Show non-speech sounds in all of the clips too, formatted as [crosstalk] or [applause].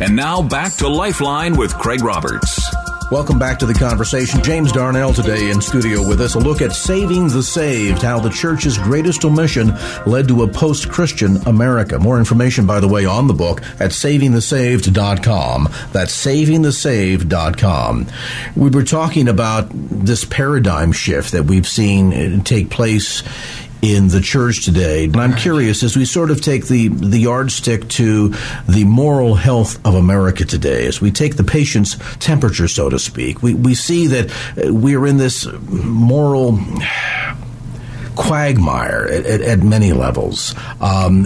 And now back to Lifeline with Craig Roberts. Welcome back to the conversation. James Darnell today in studio with us. A look at Saving the Saved, how the church's greatest omission led to a post Christian America. More information, by the way, on the book at savingthesaved.com. That's savingthesaved.com. We were talking about this paradigm shift that we've seen uh, take place in the church today. And I'm curious as we sort of take the, the yardstick to the moral health of America today, as we take the patient's temperature, so to speak, we, we see that uh, we're in this moral quagmire at, at, at many levels. Um,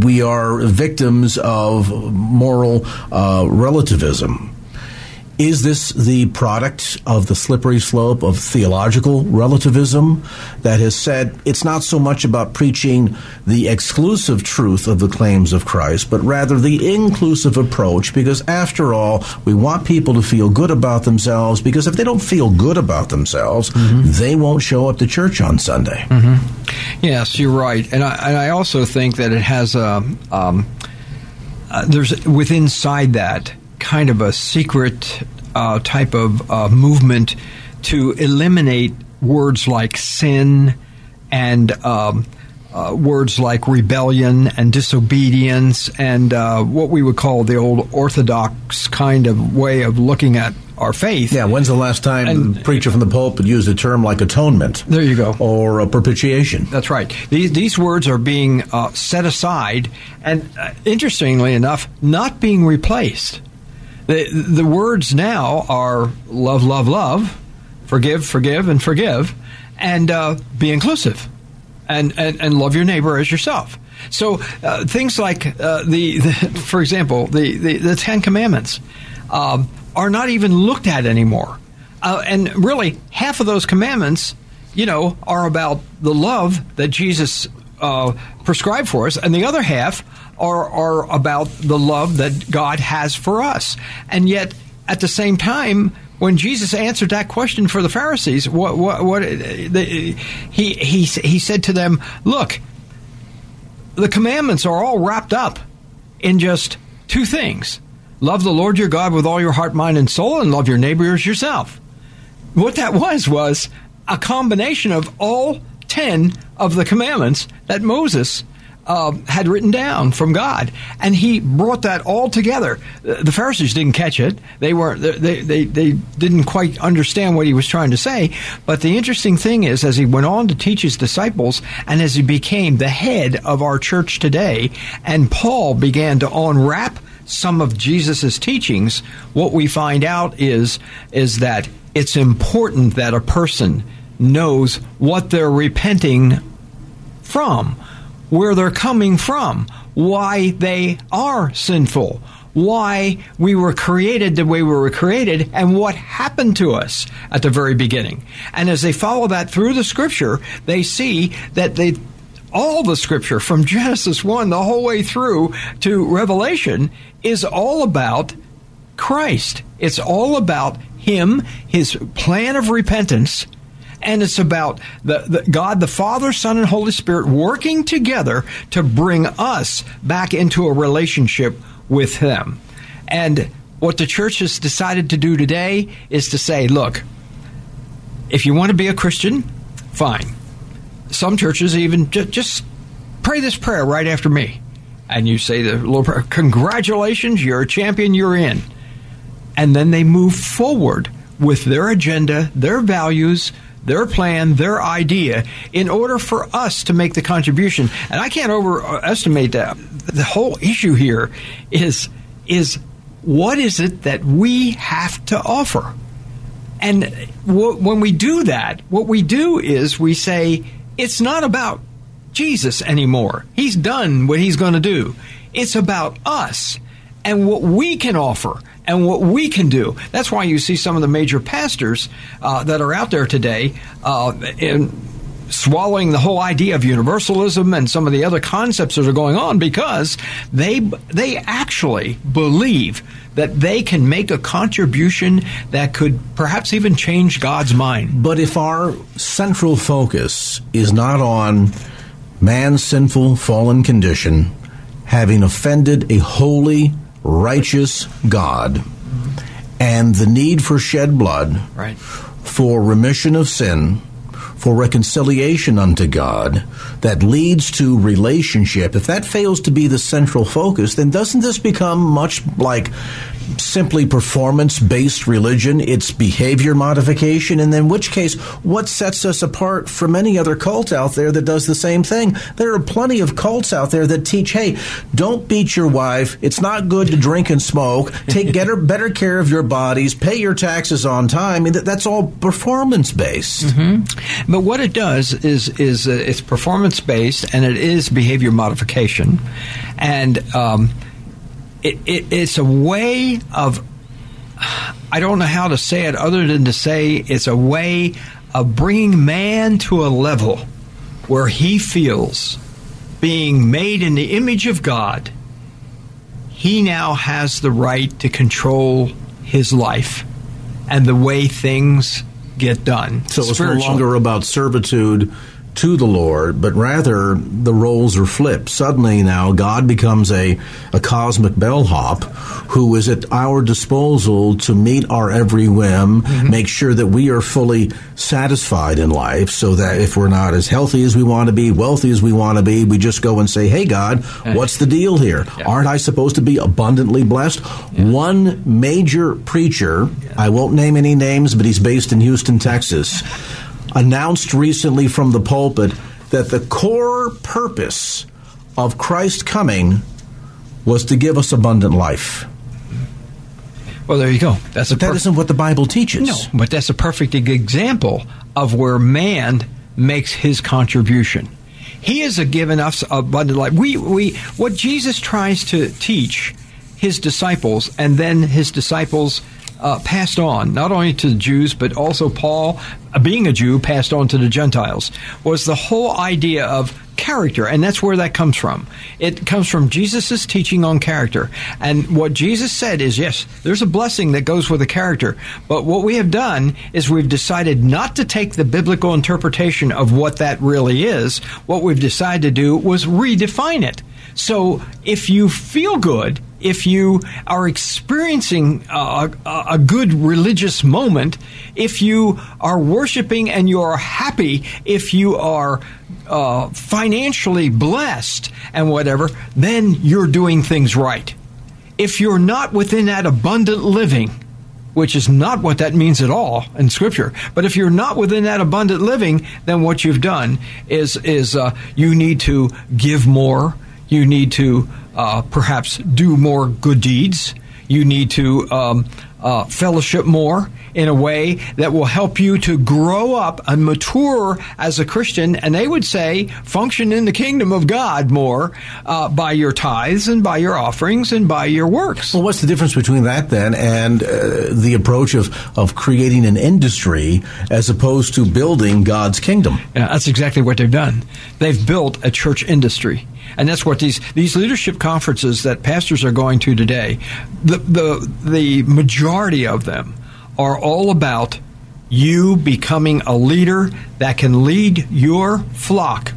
we are victims of moral uh, relativism is this the product of the slippery slope of theological relativism that has said it's not so much about preaching the exclusive truth of the claims of Christ, but rather the inclusive approach? Because after all, we want people to feel good about themselves, because if they don't feel good about themselves, mm-hmm. they won't show up to church on Sunday. Mm-hmm. Yes, you're right. And I, and I, also think that it has a. Um, uh, there's within side that kind of a secret uh, type of uh, movement to eliminate words like sin and um, uh, words like rebellion and disobedience and uh, what we would call the old orthodox kind of way of looking at our faith. Yeah, when's the last time and, a preacher from the pulpit used a term like atonement? There you go. Or a propitiation. That's right. These, these words are being uh, set aside and, uh, interestingly enough, not being replaced. The, the words now are love, love, love, forgive, forgive, and forgive, and uh, be inclusive, and, and, and love your neighbor as yourself. So uh, things like uh, the, the, [laughs] for example, the, the, the Ten Commandments um, are not even looked at anymore. Uh, and really, half of those commandments, you know, are about the love that Jesus prescribed for us, and the other half are, are about the love that God has for us. And yet, at the same time, when Jesus answered that question for the Pharisees, what, what, what the, he, he, he said to them, Look, the commandments are all wrapped up in just two things love the Lord your God with all your heart, mind, and soul, and love your neighbor as yourself. What that [laughs] was was a combination of all 10 of the commandments that Moses uh, had written down from God, and he brought that all together. The Pharisees didn't catch it; they weren't they, they they didn't quite understand what he was trying to say. But the interesting thing is, as he went on to teach his disciples, and as he became the head of our church today, and Paul began to unwrap some of Jesus's teachings, what we find out is is that it's important that a person knows what they're repenting from where they're coming from, why they are sinful, why we were created the way we were created, and what happened to us at the very beginning. And as they follow that through the scripture, they see that they all the scripture from Genesis 1 the whole way through to Revelation is all about Christ. It's all about Him, His plan of repentance, and it's about the, the, God, the Father, Son, and Holy Spirit working together to bring us back into a relationship with them. And what the church has decided to do today is to say, look, if you want to be a Christian, fine. Some churches even just, just pray this prayer right after me. And you say the prayer, congratulations, you're a champion, you're in. And then they move forward with their agenda, their values, their plan, their idea, in order for us to make the contribution. And I can't overestimate that. The whole issue here is is what is it that we have to offer? And when we do that, what we do is we say it's not about Jesus anymore. He's done what he's going to do. It's about us and what we can offer and what we can do. That's why you see some of the major pastors uh, that are out there today uh, in swallowing the whole idea of universalism and some of the other concepts that are going on because they they actually believe that they can make a contribution that could perhaps even change God's mind. But if our central focus is not on man's sinful fallen condition having offended a holy righteous God and the need for shed blood right. for remission of sin for reconciliation unto God that leads to relationship, if that fails to be the central focus, then doesn't this become much like simply performance based religion, it's behavior modification, and in which case, what sets us apart from any other cult out there that does the same thing? There are plenty of cults out there that teach, hey, don't beat your wife. It's not good to drink and smoke. Take better, better care of your bodies. Pay your taxes on time. That's all performance based. Mm-hmm. But what it does is is uh, it's performance based and it is behavior modification, and um, it, it, it's a way of I don't know how to say it other than to say it's a way of bringing man to a level where he feels being made in the image of God. He now has the right to control his life and the way things get done. So it's no longer about servitude to the Lord, but rather the roles are flipped. Suddenly now God becomes a, a cosmic bellhop who is at our disposal to meet our every whim, mm-hmm. make sure that we are fully satisfied in life so that if we're not as healthy as we want to be, wealthy as we want to be, we just go and say, Hey God, what's the deal here? Yeah. Aren't I supposed to be abundantly blessed? Yeah. One major preacher, yeah. I won't name any names, but he's based in Houston, Texas announced recently from the pulpit that the core purpose of Christ coming was to give us abundant life. Well, there you go. That's but that isn't what the Bible teaches. No, but that's a perfect example of where man makes his contribution. He has a given us abundant life. We, we, what Jesus tries to teach his disciples, and then his disciples uh, passed on, not only to the Jews, but also Paul, uh, being a Jew, passed on to the Gentiles, was the whole idea of character, and that's where that comes from. It comes from Jesus' teaching on character. And what Jesus said is yes, there's a blessing that goes with a character, but what we have done is we've decided not to take the biblical interpretation of what that really is. What we've decided to do was redefine it. So if you feel good, if you are experiencing a, a, good religious moment, if you are worshiping and you are happy, if you are uh, financially blessed and whatever, then you're doing things right. If you're not within that abundant living, which is not what that means at all in Scripture. But if you're not within that abundant living, then what you've done is is uh, you need to give more, you need to uh, perhaps do more good deeds. You need to um, uh, fellowship more in a way that will help you to grow up and mature as a Christian. And they would say, function in the kingdom of God more uh, by your tithes and by your offerings and by your works. Well, what's the difference between that then and uh, the approach of, of creating an industry as opposed to building God's kingdom? Yeah, that's exactly what they've done. They've built a church industry. And that's what these, these leadership conferences that pastors are going to today, the, the, the majority of them are all about you becoming a leader that can lead your flock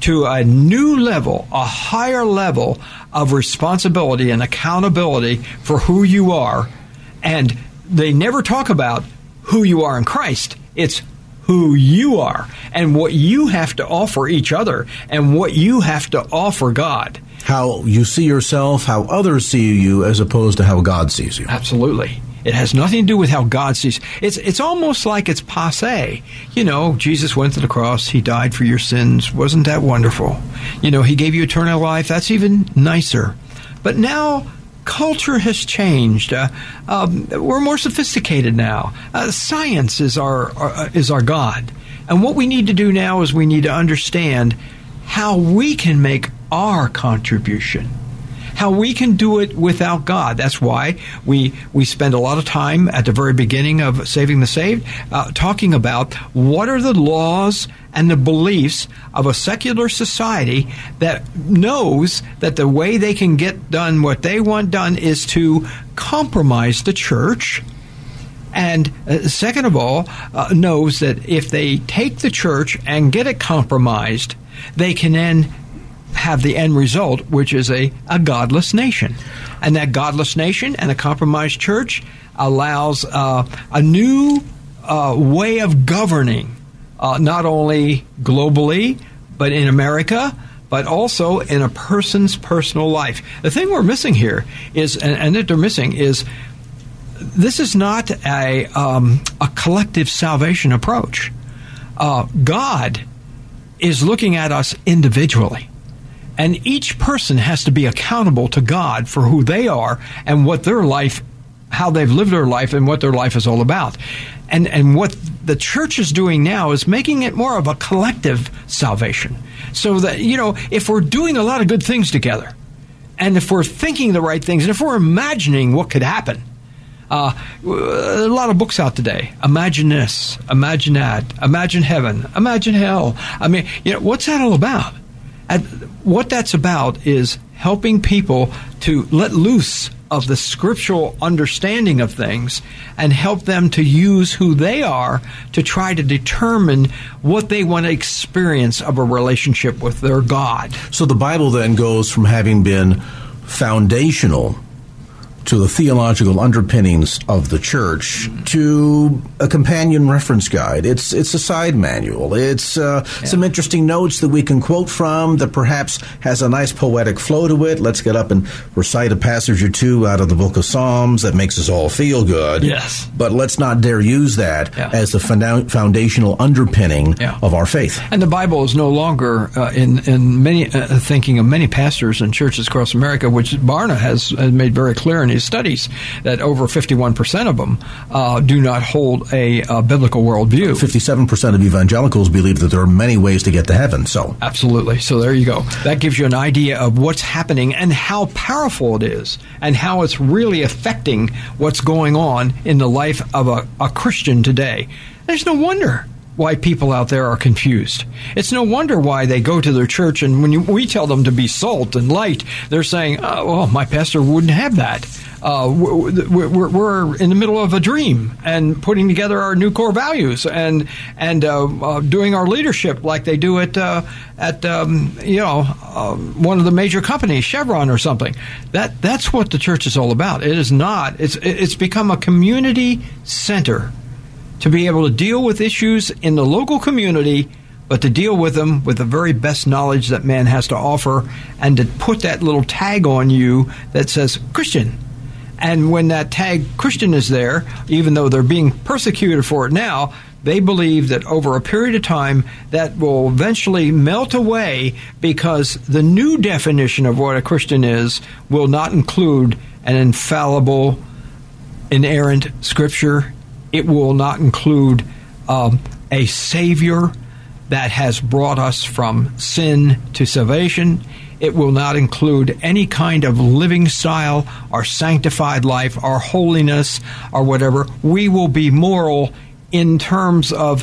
to a new level, a higher level of responsibility and accountability for who you are. And they never talk about who you are in Christ. It's who you are and what you have to offer each other and what you have to offer God. How you see yourself, how others see you, as opposed to how God sees you. Absolutely. It has nothing to do with how God sees. It's it's almost like it's passe. You know, Jesus went to the cross. He died for your sins. Wasn't that wonderful? You know, He gave you eternal life. That's even nicer. But now culture has changed. Uh, um, we're more sophisticated now. Uh, science is our, our uh, is our God, and what we need to do now is we need to understand how we can make our contribution how we can do it without God. That's why we we spend a lot of time at the very beginning of Saving the Saved uh, talking about what are the laws and the beliefs of a secular society that knows that the way they can get done what they want done is to compromise the church. And uh, second of all, uh, knows that if they take the church and get it compromised, they can then have the end result, which is a, a godless nation. And that godless nation and a compromised church allows uh, a new uh, way of governing, uh, not only globally, but in America, but also in a person's personal life. The thing we're missing here is, and, and that they're missing, is this is not a, um, a collective salvation approach. Uh, God is looking at us individually. And each person has to be accountable to God for who they are and what their life, how they've lived their life and what their life is all about. And, and what the church is doing now is making it more of a collective salvation. So that, you know, if we're doing a lot of good things together, and if we're thinking the right things, and if we're imagining what could happen, uh, a lot of books out today. Imagine this, imagine that, imagine heaven, imagine hell. I mean, you know, what's that all about? And what that's about is helping people to let loose of the scriptural understanding of things and help them to use who they are to try to determine what they want to experience of a relationship with their God. So the Bible then goes from having been foundational to the theological underpinnings of the church to a companion reference guide. It's it's a side manual. It's uh, yeah. some interesting notes that we can quote from that perhaps has a nice poetic flow to it. Let's get up and recite a passage or two out of the book of Psalms that makes us all feel good. Yes. But let's not dare use that yeah. as the foundational underpinning yeah. of our faith. And the Bible is no longer uh, in in many uh, thinking of many pastors and churches across America, which Barna has, has made very clear in studies that over 51% of them uh, do not hold a, a biblical worldview. 57% of evangelicals believe that there are many ways to get to heaven. So absolutely. So there you go. That gives you an idea of what's happening and how powerful it is, and how it's really affecting what's going on in the life of a, a Christian today. There's no wonder why people out there are confused. It's no wonder why they go to their church and when you, we tell them to be salt and light, they're saying, oh, well, my pastor wouldn't have that. Uh, we're, we're, we're, in the middle of a dream and putting together our new core values and and uh, uh, doing our leadership like they do at uh, at um, you know um, one of the major companies, Chevron or something. That that's what the church is all about. It is not. It's it's become a community center to be able to deal with issues in the local community but to deal with them with the very best knowledge that man has to offer and to put that little tag on you that says Christian and when that tag Christian is there, even though they're being persecuted for it now, they believe that over a period of time that will eventually melt away because the new definition of what a Christian is will not include an infallible, inerrant scripture. It will not include um, a Savior that has brought us from sin to salvation. It will not include any kind of living style, our sanctified life, our holiness, or whatever. We will be moral in terms of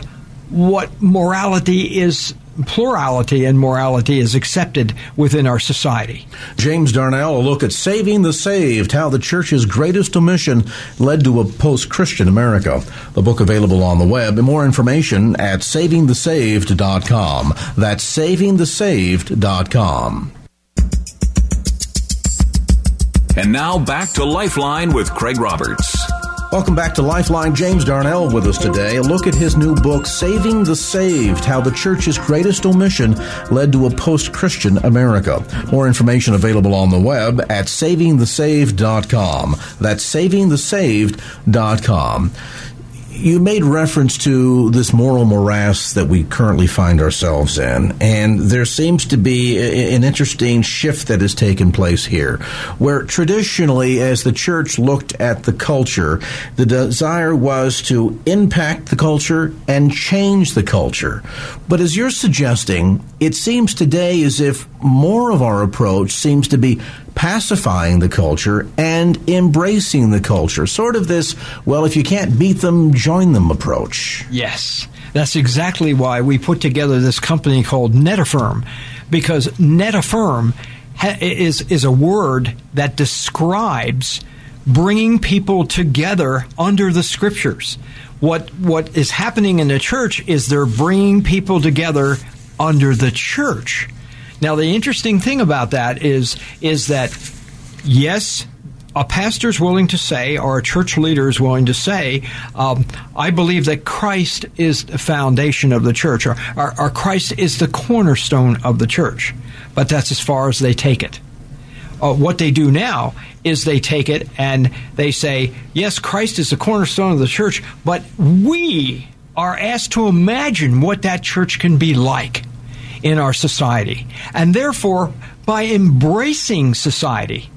what morality is plurality and morality is accepted within our society. James Darnell, a look at saving the saved, how the church's greatest omission led to a post Christian America. The book available on the web. And more information at savingthesaved.com. That's savingthesaved.com. And now back to Lifeline with Craig Roberts. Welcome back to Lifeline. James Darnell with us today. A look at his new book, Saving the Saved How the Church's Greatest Omission Led to a Post Christian America. More information available on the web at savingthesaved.com. That's savingthesaved.com. you made reference to this moral morass that we currently find ourselves in, and there seems to be an interesting shift that has taken place here, where traditionally, as the church looked at the culture, the desire was to impact the culture and change the culture. But as you're suggesting, it seems today as if more of our approach seems to be pacifying the culture and embracing the culture. Sort of this, well, if you can't beat them, join them approach. Yes. That's exactly why we put together this company called NetAffirm, because NetAffirm ha- is, is a word that describes bringing people together under the scriptures. What, what is happening in the church is they're bringing people together under the church. Now, the interesting thing about that is is that yes, a pastor is willing to say, or a church leader is willing to say, um, I believe that Christ is the foundation of the church, or, or, or, Christ is the cornerstone of the church. But that's as far as they take it. Uh, what they do now is they take it and they say, yes, Christ is the cornerstone of the church, but we are asked to imagine what that church can be like in our society. And therefore, by embracing society,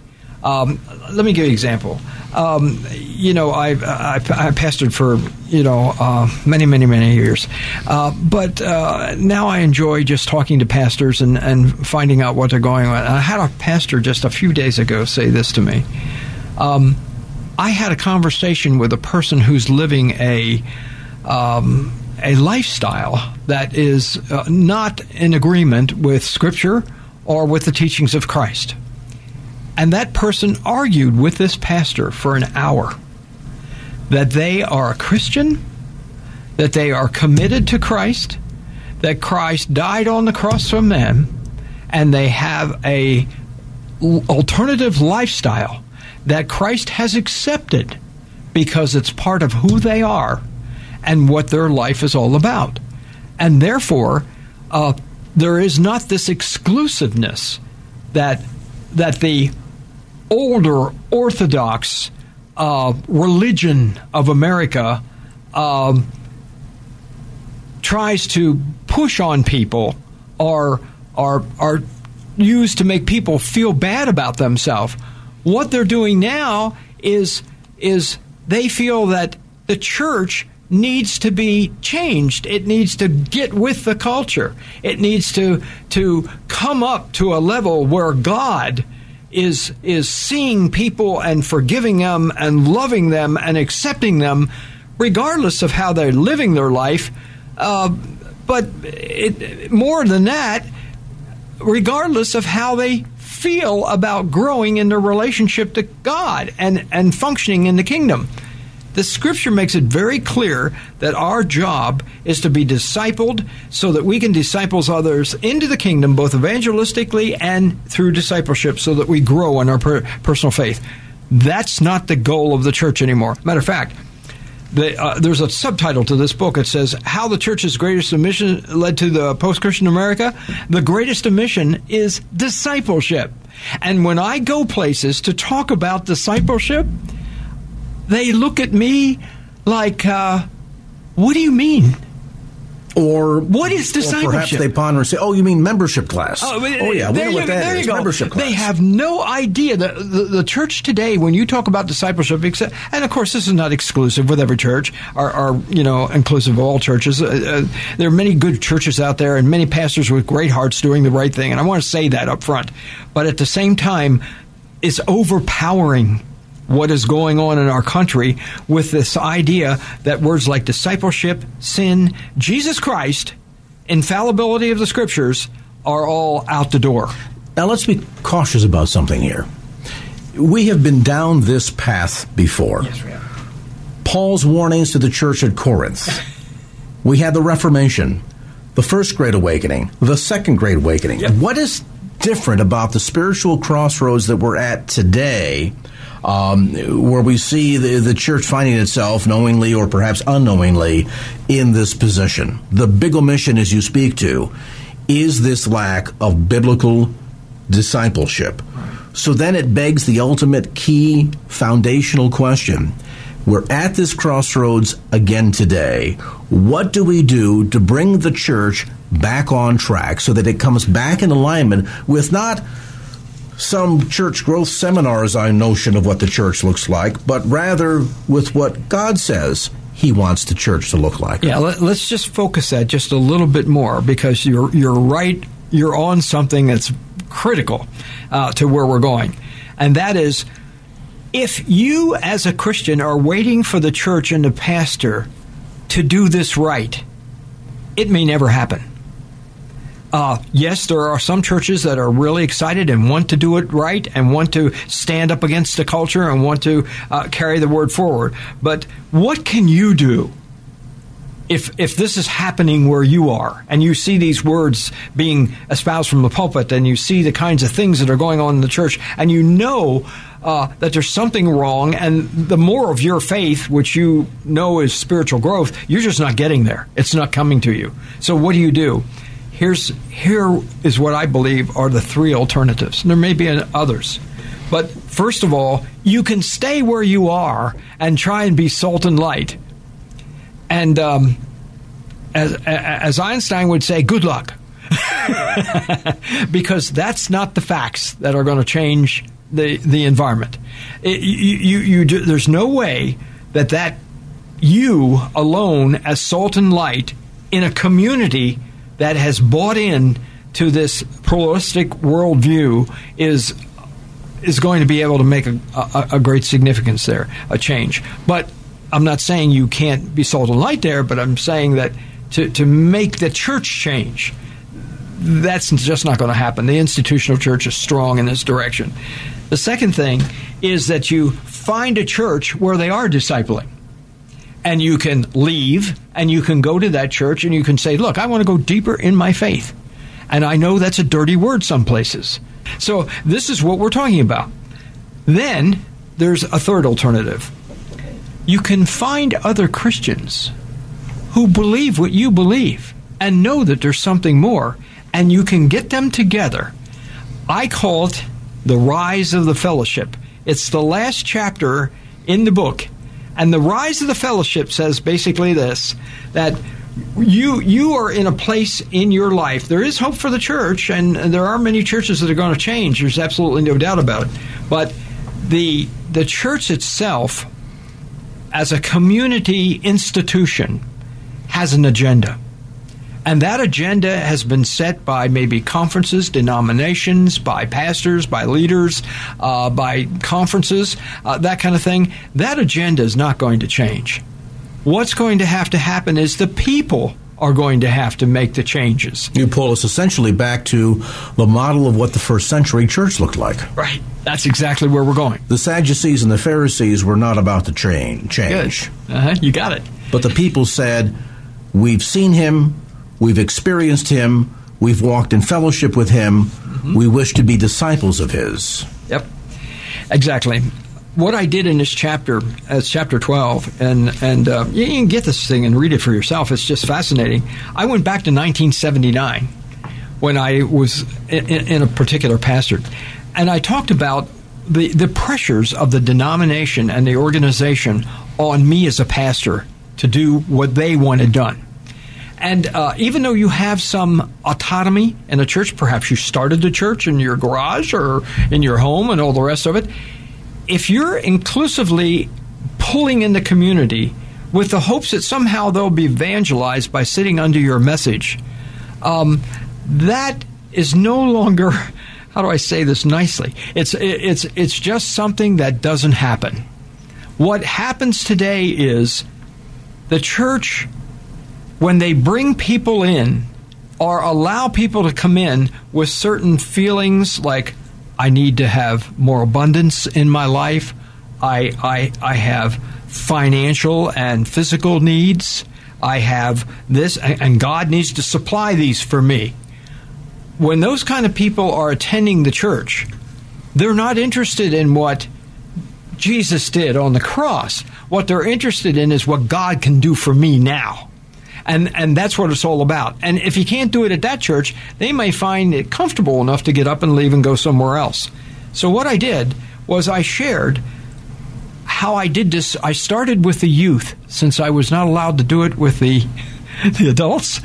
um, let me give you an example. Um, you know, I, I, I, pastored for, you know, uh, many, many, many years. Uh, but uh, now I enjoy just talking to pastors and, and finding out what they're going on. I had a pastor just a few days ago say this to me. Um, I had a conversation with a person who's living a um, a lifestyle that is uh, not in agreement with Scripture or with the teachings of Christ. And that person argued with this pastor for an hour that they are a Christian, that they are committed to Christ, that Christ died on the cross for them, and they have a alternative lifestyle that Christ has accepted because it's part of who they are and what their life is all about. And therefore, uh, there is not this exclusiveness that that the older Orthodox uh, religion of America uh, tries to push on people or are are used to make people feel bad about themselves. What they're doing now is is they feel that the church needs to be changed. It needs to get with the culture. It needs to to come up to a level where God is is seeing people and forgiving them and loving them and accepting them, regardless of how they're living their life. Uh, but it, more than that, regardless of how they feel about growing in their relationship to God and, and functioning in the kingdom. The scripture makes it very clear that our job is to be discipled so that we can disciple others into the kingdom, both evangelistically and through discipleship, so that we grow in our per- personal faith. That's not the goal of the church anymore. Matter of fact, the, uh, there's a subtitle to this book. It says, How the Church's Greatest Mission Led to the Post Christian America. The greatest mission is discipleship. And when I go places to talk about discipleship, they look at me like, uh, what do you mean? Or what is discipleship? perhaps they ponder and say, "Oh, you mean membership class?" Oh, oh yeah, we know what that is. Membership class. They have no idea. that the, the church today, when you talk about discipleship, and of course, this is not exclusive with every church, are, are you know inclusive of all churches. Uh, uh, there are many good churches out there, and many pastors with great hearts doing the right thing, and I want to say that up front. But at the same time, it's overpowering what is going on in our country with this idea that words like discipleship, sin, Jesus Christ, infallibility of the scriptures are all out the door. Now let's be cautious about something here. We have been down this path before. Yes, we have. Paul's warnings to the church at Corinth. [laughs] we had the Reformation, the first great awakening, the second great awakening. Yep. What is different about the spiritual crossroads that we're at today um, where we see the, the church finding itself knowingly or perhaps unknowingly in this position. The big omission, as you speak to, is this lack of biblical discipleship. So then it begs the ultimate key foundational question We're at this crossroads again today. What do we do to bring the church back on track so that it comes back in alignment with not some church growth seminars notion of what the church looks like, but rather with what God says he wants the church to look like. Yeah, let, us just focus that just a little bit more because you're you're right. You're on something that's critical uh, to where we're going, and that is if you as a Christian are waiting for the church and the pastor to do this right, it may never happen. Uh, yes, there are some churches that are really excited and want to do it right and want to stand up against the culture and want to uh, carry the word forward. But what can you do if if this is happening where you are and you see these words being espoused from the pulpit and you see the kinds of things that are going on in the church and you know uh, that there's something wrong and the more of your faith which you know is spiritual growth you're just not getting there. It's not coming to you. So what do you do here's here is what I believe are the three alternatives. There may be others. But first of all, you can stay where you are and try and be salt and light. And um, as, as Einstein would say, good luck. [laughs] because that's not the facts that are going to change the, the environment. It, you, you, you, there's no way that that you alone as salt and light in a community that has bought in to this pluralistic worldview is is going to be able to make a, a, a, great significance there, a change. But I'm not saying you can't be salt and light there, but I'm saying that to, to make the church change, that's just not going to happen. The institutional church is strong in this direction. The second thing is that you find a church where they are discipling and you can leave and you can go to that church and you can say, Look, I want to go deeper in my faith. And I know that's a dirty word some places. So this is what we're talking about. Then there's a third alternative. You can find other Christians who believe what you believe and know that there's something more, and you can get them together. I call it the rise of the fellowship. It's the last chapter in the book and the rise of the fellowship says basically this that you you are in a place in your life. There is hope for the church, and there are many churches that are going to change. There's absolutely no doubt about it. But the the church itself, as a community institution, has an agenda. And that agenda has been set by maybe conferences, denominations, by pastors, by leaders, uh, by conferences, uh, that kind of thing. That agenda is not going to change. What's going to have to happen is the people are going to have to make the changes. You pull us essentially back to the model of what the first century church looked like. Right. That's exactly where we're going. The Sadducees and the Pharisees were not about to change. change. Uh-huh. You got it. But the people said, We've seen him, We've experienced him. We've walked in fellowship with him. Mm-hmm. We wish to be disciples of his. Yep. Exactly. What I did in this chapter, as chapter 12, and, and uh, you can get this thing and read it for yourself. It's just fascinating. I went back to 1979 when I was in, in a particular pastor, and I talked about the, the pressures of the denomination and the organization on me as a pastor to do what they wanted done. And uh, even though you have some autonomy in a church, perhaps you started the church in your garage or in your home and all the rest of it, if you're inclusively pulling in the community with the hopes that somehow they'll be evangelized by sitting under your message, um, that is no longer. [laughs] How do I say this nicely? It's it's it's just something that doesn't happen. What happens today is the church when they bring people in or allow people to come in with certain feelings like I need to have more abundance in my life, I I I have financial and physical needs, I have this and God needs to supply these for me. When those kind of people are attending the church, they're not interested in what Jesus did on the cross. What they're interested in is what God can do for me now and and that's what it's all about. And if you can't do it at that church, they may find it comfortable enough to get up and leave and go somewhere else. So what I did was I shared how I did this, I started with the youth since I was not allowed to do it with the [laughs] the adults.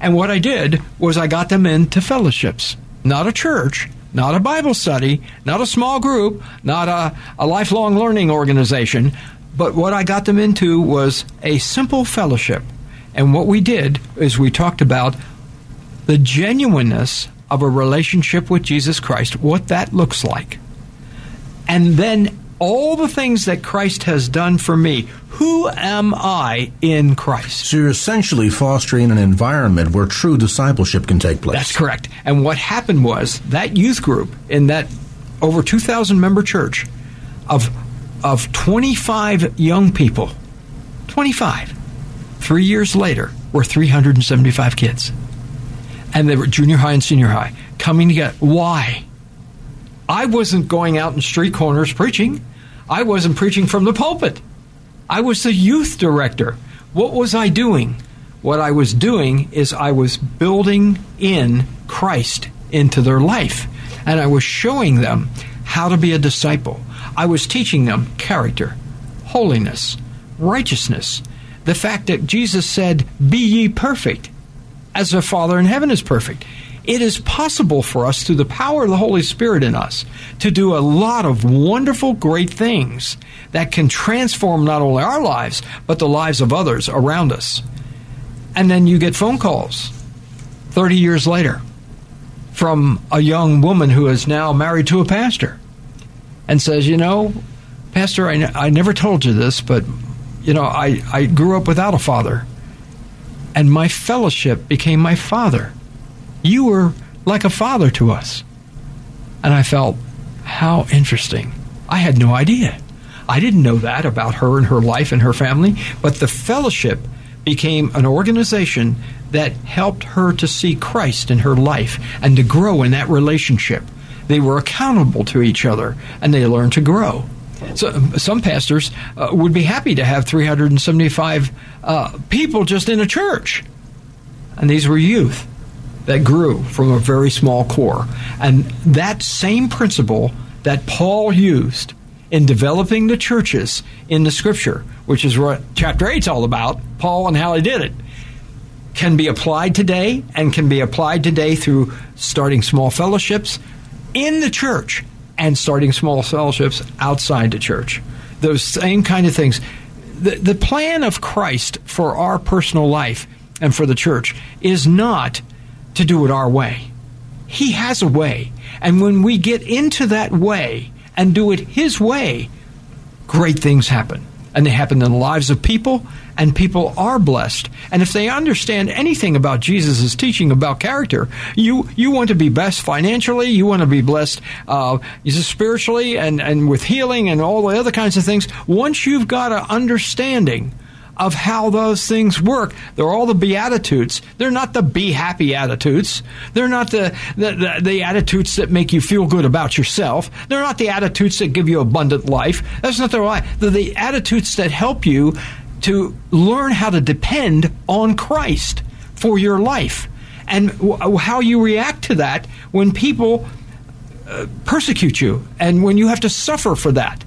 And what I did was I got them into fellowships, not a church, not a Bible study, not a small group, not a, a lifelong learning organization, but what I got them into was a simple fellowship. And what we did is we talked about the genuineness of a relationship with Jesus Christ, what that looks like. And then all the things that Christ has done for me. Who am I in Christ? So you're essentially fostering an environment where true discipleship can take place. That's correct. And what happened was that youth group in that over 2,000 member church of of 25 young people, 25, three years later, were 375 kids. And they were junior high and senior high coming together. Why? I wasn't going out in street corners preaching. I wasn't preaching from the pulpit. I was the youth director. What was I doing? What I was doing is I was building in Christ into their life. And I was showing them how to be a disciple. I was teaching them character, holiness, righteousness. The fact that Jesus said, Be ye perfect, as the Father in heaven is perfect. It is possible for us, through the power of the Holy Spirit in us, to do a lot of wonderful, great things that can transform not only our lives, but the lives of others around us. And then you get phone calls 30 years later from a young woman who is now married to a pastor and says, You know, Pastor, I, n- I never told you this, but, you know, I, I grew up without a father, and my fellowship became my father. You were like a father to us. And I felt, how interesting. I had no idea. I didn't know that about her and her life and her family, but the fellowship became an organization that helped her to see Christ in her life and to grow in that relationship. They were accountable to each other and they learned to grow. So some pastors uh, would be happy to have 375 uh, people just in a church. And these were youth that grew from a very small core. And that same principle that Paul used in developing the churches in the scripture, which is what chapter 8 is all about, Paul and how he did it, can be applied today and can be applied today through starting small fellowships in the church and starting small fellowships outside the church. Those same kind of things. The, the plan of Christ for our personal life and for the church is not to do it our way. He has a way. And when we get into that way and do it His way, great things happen. And they happen in the lives of people, and people are blessed. And if they understand anything about Jesus' teaching about character, you, you want to be blessed financially, you want to be blessed uh, spiritually, and, and with healing and all the other kinds of things. Once you've got an understanding of how those things work. They're all the beatitudes. They're not the be happy attitudes. They're not the, the, the, the, attitudes that make you feel good about yourself. They're not the attitudes that give you abundant life. That's not the right. They're the attitudes that help you to learn how to depend on Christ for your life and how you react to that when people uh, persecute you and when you have to suffer for that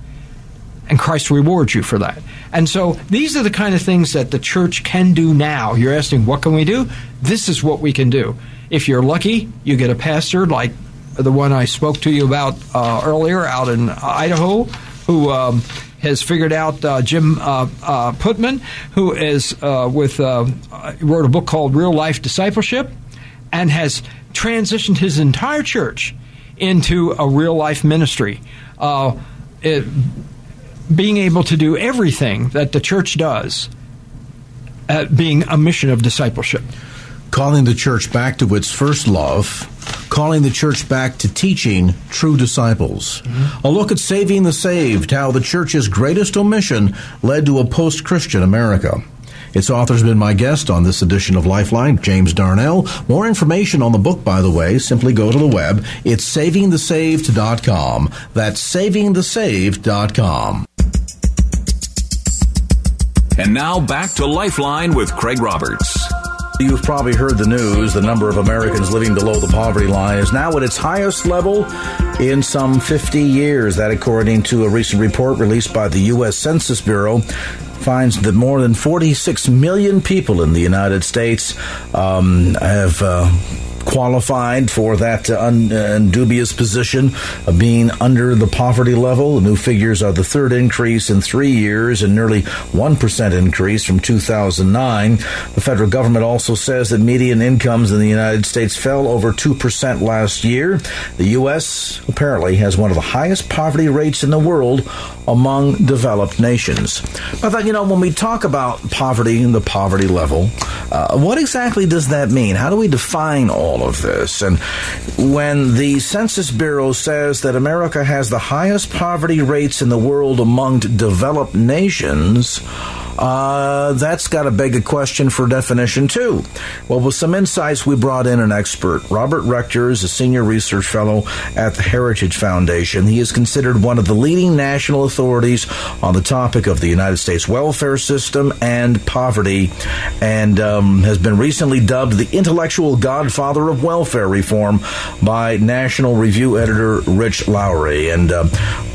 and Christ rewards you for that. And so these are the kind of things that the church can do now. You're asking, what can we do? This is what we can do. If you're lucky, you get a pastor like the one I spoke to you about uh, earlier out in Idaho, who um, has figured out uh, Jim uh, uh Putman, who is uh, with uh, wrote a book called Real Life Discipleship, and has transitioned his entire church into a real life ministry. It, being able to do everything that the church does, at being a mission of discipleship. Calling the church back to its first love, calling the church back to teaching true disciples. Mm-hmm. A look at saving the saved, how the church's greatest omission led to a post Christian America. Its author's been my guest on this edition of Lifeline, James Darnell. More information on the book, by the way, simply go to the web. It's savingthesaved.com. That's savingthesaved.com. And now back to Lifeline with Craig Roberts. You've probably heard the news. The number of Americans living below the poverty line is now at its highest level in some 50 years. That, according to a recent report released by the U.S. Census Bureau, finds that more than 46 million people in the United States um, have. Uh, qualified for that uh, un, uh, position of being under the poverty level. The new figures are the third increase in three years and nearly 1% increase from 2009. The federal government also says that median incomes in the United States fell over 2% last year. The U.S. apparently has one of the highest poverty rates in the world among developed nations. I thought, you know, when we talk about poverty and the poverty level, uh, what exactly does that mean? How do we define all of this? And when the Census Bureau says that America has the highest poverty rates in the world among developed nations, uh, that's got to beg a question for definition, too. Well, with some insights, we brought in an expert. Robert Rector is a senior research fellow at the Heritage Foundation. He is considered one of the leading national authorities on the topic of the United States welfare system and poverty, and um, has been recently dubbed the intellectual godfather of welfare reform by National Review editor Rich Lowry. And uh,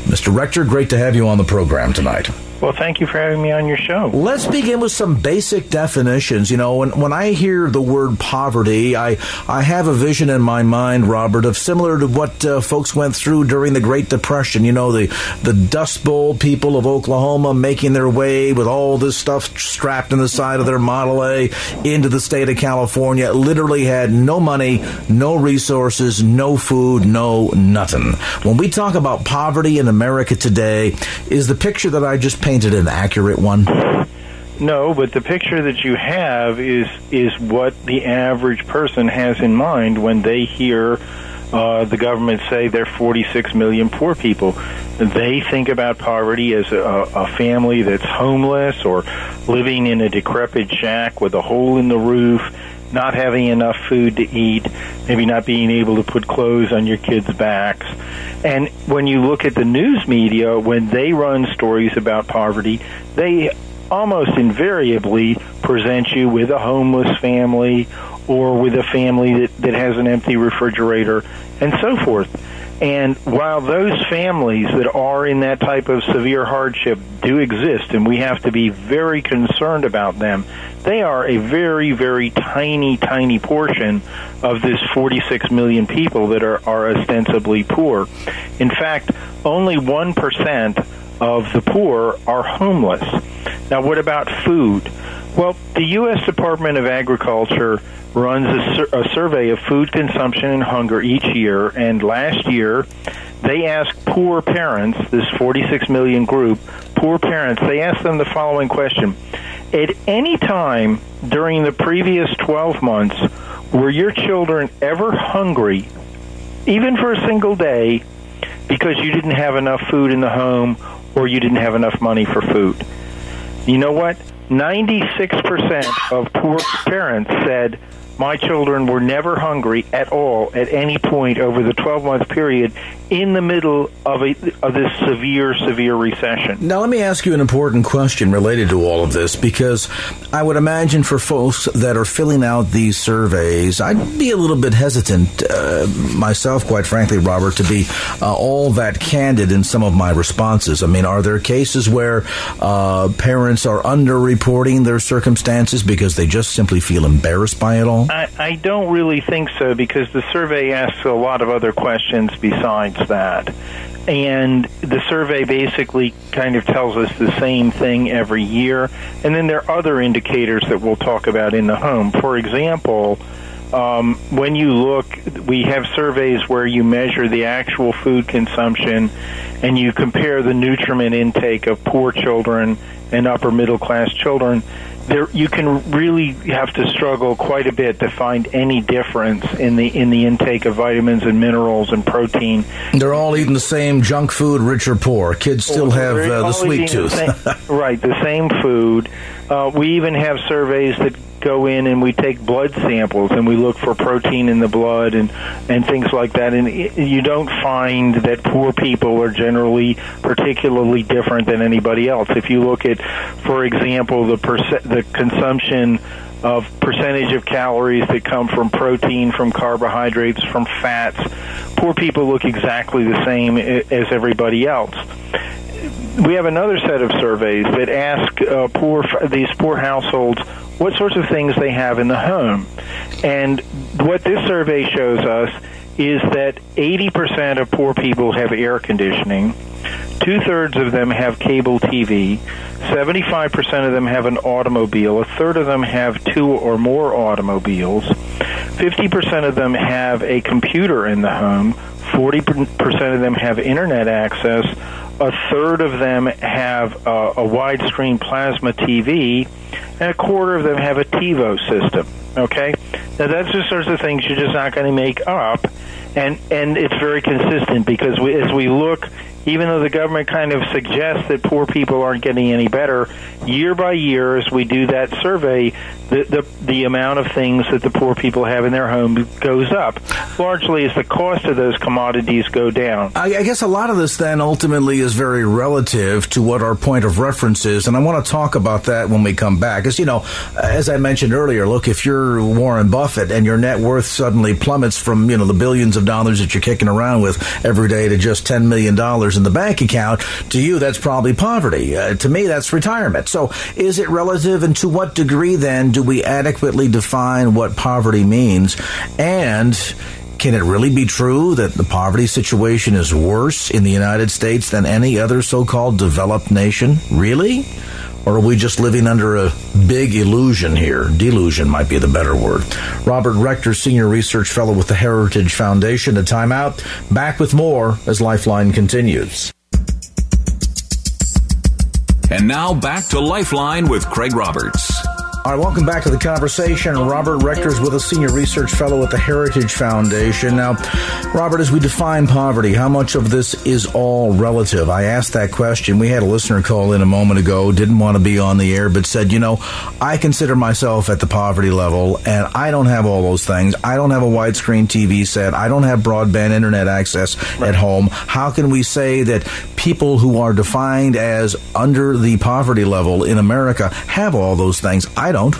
Mr. Rector, great to have you on the program tonight. Well, thank you for having me on your show. Let's begin with some basic definitions. You know, when, when I hear the word poverty, I, I have a vision in my mind, Robert, of similar to what uh, folks went through during the Great Depression. You know, the, the Dust Bowl people of Oklahoma making their way with all this stuff strapped in the side of their Model A into the state of California. Literally had no money, no resources, no food, no nothing. When we talk about poverty in America today, is the picture that I just painted an accurate one? No, but the picture that you have is is what the average person has in mind when they hear uh, the government say there are 46 million poor people. They think about poverty as a, a family that's homeless or living in a decrepit shack with a hole in the roof, not having enough food to eat, maybe not being able to put clothes on your kids' backs. And when you look at the news media, when they run stories about poverty, they almost invariably present you with a homeless family or with a family that, that has an empty refrigerator and so forth. And while those families that are in that type of severe hardship do exist, and we have to be very concerned about them, they are a very, very tiny, tiny portion of this 46 million people that are, are ostensibly poor. In fact, only 1% of the poor are homeless. Now, what about food? Well, the U.S. Department of Agriculture runs a, sur- a, survey of food consumption and hunger each year, and last year they asked poor parents, this 46 million group, poor parents, they asked them the following question At any time during the previous 12 months, were your children ever hungry, even for a single day, because you didn't have enough food in the home or you didn't have enough money for food? You know what? 96% of poor parents said my children were never hungry at all at any point over the 12 month period in the middle of, a, of this severe, severe recession. Now, let me ask you an important question related to all of this because I would imagine for folks that are filling out these surveys, I'd be a little bit hesitant uh, myself, quite frankly, Robert, to be uh, all that candid in some of my responses. I mean, are there cases where uh, parents are underreporting their circumstances because they just simply feel embarrassed by it all? I, I don't really think so because the survey asks a lot of other questions besides that. And the survey basically kind of tells us the same thing every year. And then there are other indicators that we'll talk about in the home. For example, um, when you look, we have surveys where you measure the actual food consumption and you compare the nutriment intake of poor children and upper middle class children there you can really have to struggle quite a bit to find any difference in the in the intake of vitamins and minerals and protein. They're all eating the same junk food, rich or poor. Kids still have uh, the sweet tooth. The same, [laughs] right, the same food. Uh, we even have surveys that go in and we take blood samples and we look for protein in the blood and and things like that and you don't find that poor people are generally particularly different than anybody else if you look at for example the perce- the consumption of percentage of calories that come from protein, from carbohydrates, from fats. Poor people look exactly the same as everybody else we have another set of surveys that ask uh, poor these poor households what sorts of things they have in the home, and what this survey shows us is that 80% of poor people have air conditioning. Two thirds of them have cable TV. 75% of them have an automobile. A third of them have two or more automobiles. 50% of them have a computer in the home. 40% of them have internet access a third of them have a, a widescreen plasma TV, and a quarter of them have a TiVo system. Okay, now that's the sorts of things you're just not going to make up, and and it's very consistent because we, as we look even though the government kind of suggests that poor people aren't getting any better, year by year, as we do that survey, the, the, the amount of things that the poor people have in their home goes up, largely as the cost of those commodities go down. I, I guess a lot of this then ultimately is very relative to what our point of reference is, and I want to talk about that when we come back. Because, you know, as I mentioned earlier, look, if you're Warren Buffett and your net worth suddenly plummets from you know the billions of dollars that you're kicking around with every day to just ten million dollars in the bank account, to you, that's probably poverty. Uh, to me, that's retirement. So is it relative and to what degree then do we adequately define what poverty means? And can it really be true that the poverty situation is worse in the United States than any other so-called developed nation? Really? Or are we just living under a big illusion here? Delusion might be the better word. Robert Rector, Senior Research Fellow with the Heritage Foundation, a timeout. Back with more as Lifeline continues. And now back to Lifeline with Craig Roberts. All right, welcome back to the conversation. Robert Rector's with a senior research fellow at the Heritage Foundation. Now, Robert, as we define poverty, how much of this is all relative? I asked that question. We had a listener call in a moment ago, didn't want to be on the air, but said, you know, I consider myself at the poverty level, and I don't have all those things. I don't have a widescreen TV set. I don't have broadband internet access right. at home. How can we say that people who are defined as under the poverty level in America have all those things? I don't.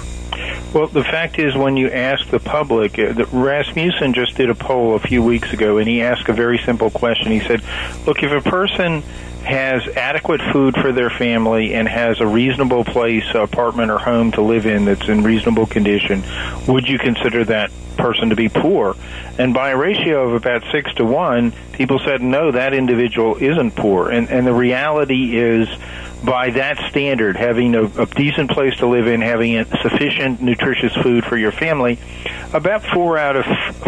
Well, the fact is, when you ask the public, uh, Rasmussen just did a poll a few weeks ago, and he asked a very simple question. He said, "Look, if a person has adequate food for their family and has a reasonable place, apartment or home to live in that's in reasonable condition, would you consider that person to be poor?" And by a ratio of about six to one, people said, "No, that individual isn't poor." And and the reality is by that standard, having a, a decent place to live in, having sufficient nutritious food for your family, about four out of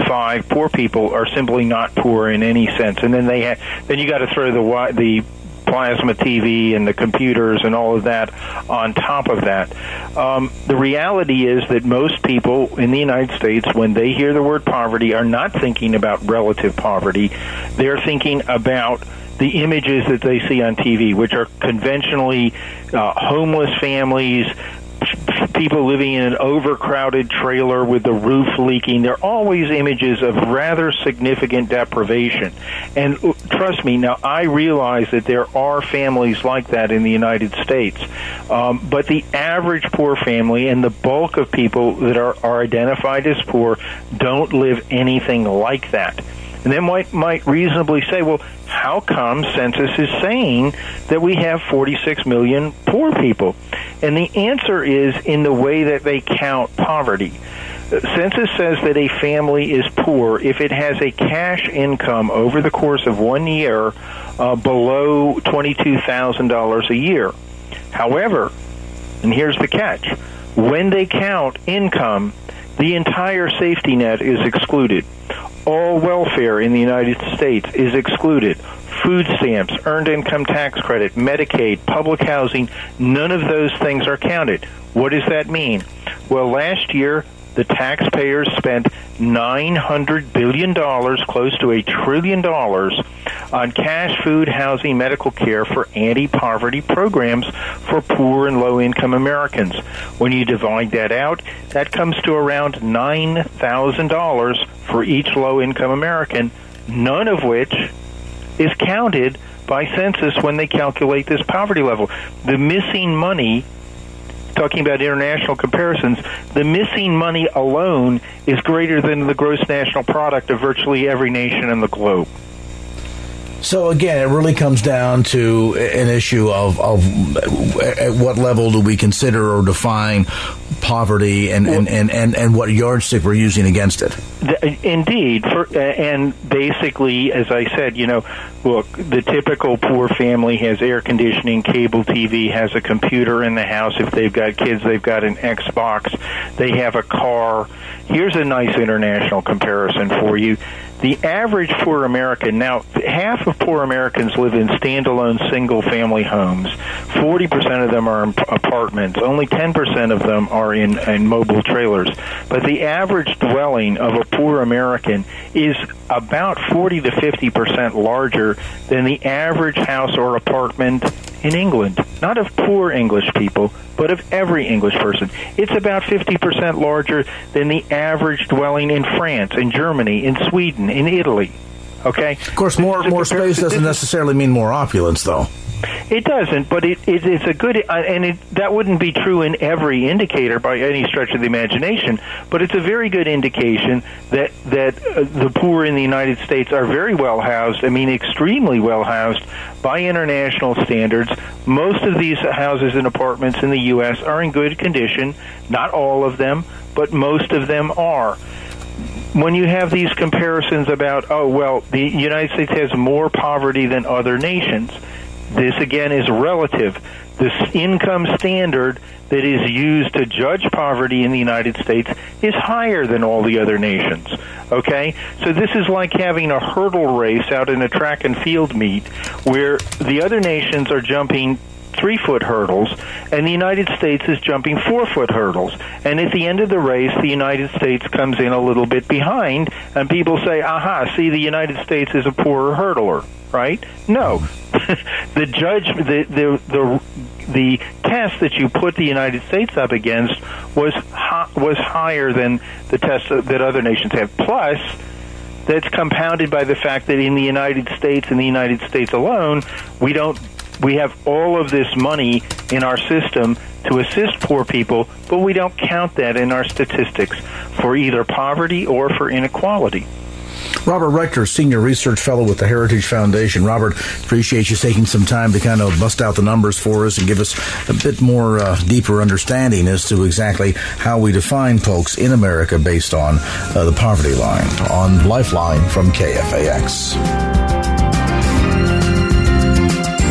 five poor people are simply not poor in any sense. And then they ha- then you got to throw the the plasma TV and the computers and all of that on top of that. Um, the reality is that most people in the United States, when they hear the word poverty, are not thinking about relative poverty. They're thinking about the images that they see on TV, which are conventionally uh, homeless families, people living in an overcrowded trailer with the roof leaking. They're always images of rather significant deprivation. And uh, trust me, now I realize that there are families like that in the United States. Um, but the average poor family and the bulk of people that are, are identified as poor don't live anything like that. And then might might reasonably say, well, how come census is saying that we have 46 million poor people? And the answer is in the way that they count poverty. Census says that a family is poor if it has a cash income over the course of one year uh, below $22,000 a year. However, and here's the catch, when they count income, the entire safety net is excluded all welfare in the United States is excluded. Food stamps, earned income tax credit, Medicaid, public housing, none of those things are counted. What does that mean? Well, last year, the taxpayers spent $900 billion, close to a trillion dollars, on cash, food, housing, medical care for anti poverty programs for poor and low income Americans. When you divide that out, that comes to around $9,000 for each low income American, none of which is counted by census when they calculate this poverty level. The missing money talking about international comparisons, the missing money alone is greater than the gross national product of virtually every nation in the globe. So again, it really comes down to an issue of, of at what level do we consider or define poverty and, and, and, and, and what yardstick we're using against it. Indeed. For, and basically, as I said, you know, look, the typical poor family has air conditioning, cable TV, has a computer in the house. If they've got kids, they've got an Xbox, they have a car. Here's a nice international comparison for you the average poor American, now half of poor Americans live in standalone single family homes. 40% of them are in apartments. Only 10% of them are in, in mobile trailers. But the average dwelling of a poor American is about 40 to 50% larger than the average house or apartment in England. Not of poor English people, but of every English person. It's about 50% larger than the average dwelling in France, in Germany, in Sweden, in Italy. Okay? Of course, more, more space doesn't necessarily mean more opulence, though. It doesn't, but it, it, it's a good, uh, and it, that wouldn't be true in every indicator by any stretch of the imagination. But it's a very good indication that that uh, the poor in the United States are very well housed. I mean, extremely well housed by international standards. Most of these houses and apartments in the U.S. are in good condition. Not all of them, but most of them are when you have these comparisons about, oh, well, the United States has more poverty than other nations, this again is relative. This income standard that is used to judge poverty in the United States is higher than all the other nations. Okay? So this is like having a hurdle race out in a track and field meet where the other nations are jumping three foot hurdles, and the United States is jumping four foot hurdles. And at the end of the race, the United States comes in a little bit behind, and people say, aha, see, the United States is a poorer hurdler right? No. [laughs] the judge, the, the, the, the test that you put the United States up against was, was higher than the test that other nations have. Plus, that's compounded by the fact that in the United States, in the United States alone, we don't we have all of this money in our system to assist poor people, but we don't count that in our statistics for either poverty or for inequality. Robert Rector, Senior Research Fellow with the Heritage Foundation. Robert, appreciate you taking some time to kind of bust out the numbers for us and give us a bit more uh, deeper understanding as to exactly how we define folks in America based on uh, the poverty line on Lifeline from KFAX.